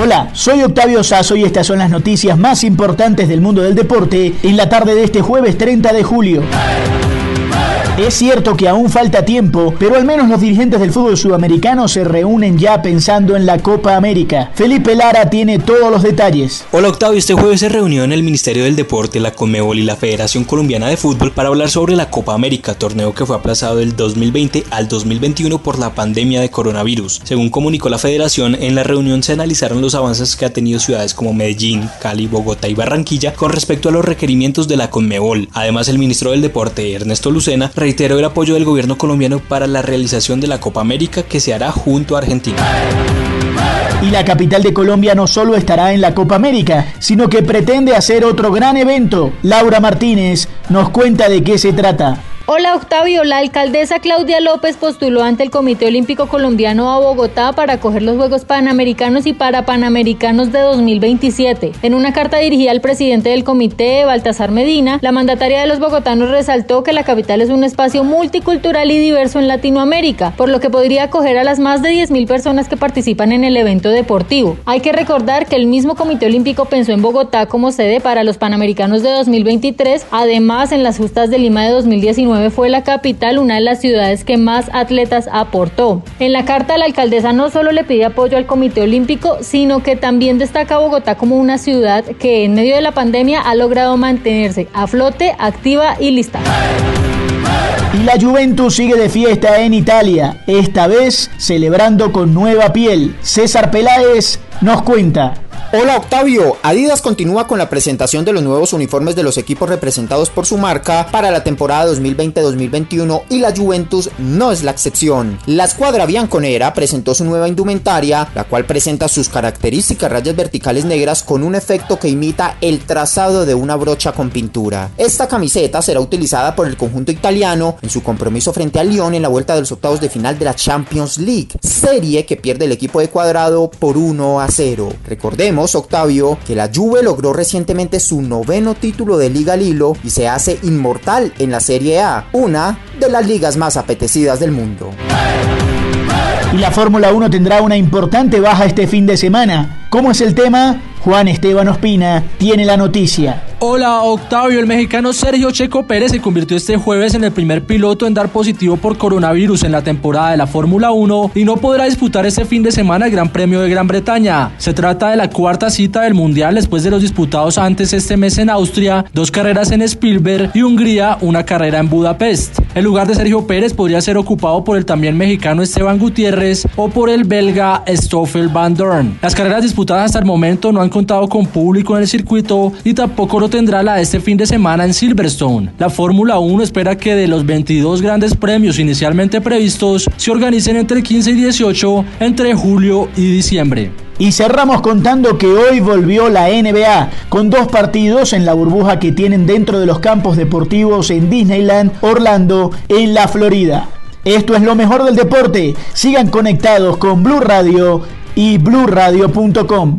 Hola, soy Octavio Sazo y estas son las noticias más importantes del mundo del deporte en la tarde de este jueves 30 de julio. Es cierto que aún falta tiempo, pero al menos los dirigentes del fútbol sudamericano se reúnen ya pensando en la Copa América. Felipe Lara tiene todos los detalles. Hola Octavio, este jueves se reunió en el Ministerio del Deporte, la Conmebol y la Federación Colombiana de Fútbol para hablar sobre la Copa América, torneo que fue aplazado del 2020 al 2021 por la pandemia de coronavirus. Según comunicó la Federación, en la reunión se analizaron los avances que ha tenido ciudades como Medellín, Cali, Bogotá y Barranquilla con respecto a los requerimientos de la Conmebol. Además, el ministro del Deporte, Ernesto Lucena, reiteró el apoyo del gobierno colombiano para la realización de la Copa América que se hará junto a Argentina. Y la capital de Colombia no solo estará en la Copa América, sino que pretende hacer otro gran evento. Laura Martínez nos cuenta de qué se trata. Hola Octavio, la alcaldesa Claudia López postuló ante el Comité Olímpico Colombiano a Bogotá para acoger los Juegos Panamericanos y para Panamericanos de 2027. En una carta dirigida al presidente del comité, Baltasar Medina, la mandataria de los bogotanos resaltó que la capital es un espacio multicultural y diverso en Latinoamérica, por lo que podría acoger a las más de 10.000 personas que participan en el evento deportivo. Hay que recordar que el mismo Comité Olímpico pensó en Bogotá como sede para los Panamericanos de 2023, además en las justas de Lima de 2019 fue la capital, una de las ciudades que más atletas aportó. En la carta la alcaldesa no solo le pide apoyo al Comité Olímpico, sino que también destaca Bogotá como una ciudad que en medio de la pandemia ha logrado mantenerse a flote, activa y lista. Y la Juventus sigue de fiesta en Italia, esta vez celebrando con nueva piel. César Peláez nos cuenta. Hola Octavio, Adidas continúa con la presentación de los nuevos uniformes de los equipos representados por su marca para la temporada 2020-2021 y la Juventus no es la excepción. La escuadra bianconera presentó su nueva indumentaria, la cual presenta sus características rayas verticales negras con un efecto que imita el trazado de una brocha con pintura. Esta camiseta será utilizada por el conjunto italiano en su compromiso frente al Lyon en la vuelta de los octavos de final de la Champions League, serie que pierde el equipo de cuadrado por 1 a 0. Recordemos Octavio, que la Juve logró recientemente su noveno título de Liga Lilo y se hace inmortal en la Serie A, una de las ligas más apetecidas del mundo. Y la Fórmula 1 tendrá una importante baja este fin de semana. ¿Cómo es el tema? Juan Esteban Ospina tiene la noticia. Hola Octavio, el mexicano Sergio Checo Pérez se convirtió este jueves en el primer piloto en dar positivo por coronavirus en la temporada de la Fórmula 1 y no podrá disputar este fin de semana el Gran Premio de Gran Bretaña. Se trata de la cuarta cita del Mundial después de los disputados antes este mes en Austria, dos carreras en Spielberg y Hungría, una carrera en Budapest. El lugar de Sergio Pérez podría ser ocupado por el también mexicano Esteban Gutiérrez o por el belga Stoffel van Dorn. Las carreras disputadas hasta el momento no han contado con público en el circuito y tampoco tendrá la este fin de semana en Silverstone. La Fórmula 1 espera que de los 22 grandes premios inicialmente previstos se organicen entre el 15 y 18 entre julio y diciembre. Y cerramos contando que hoy volvió la NBA con dos partidos en la burbuja que tienen dentro de los campos deportivos en Disneyland, Orlando, en la Florida. Esto es lo mejor del deporte. Sigan conectados con Blue Radio y bluradio.com.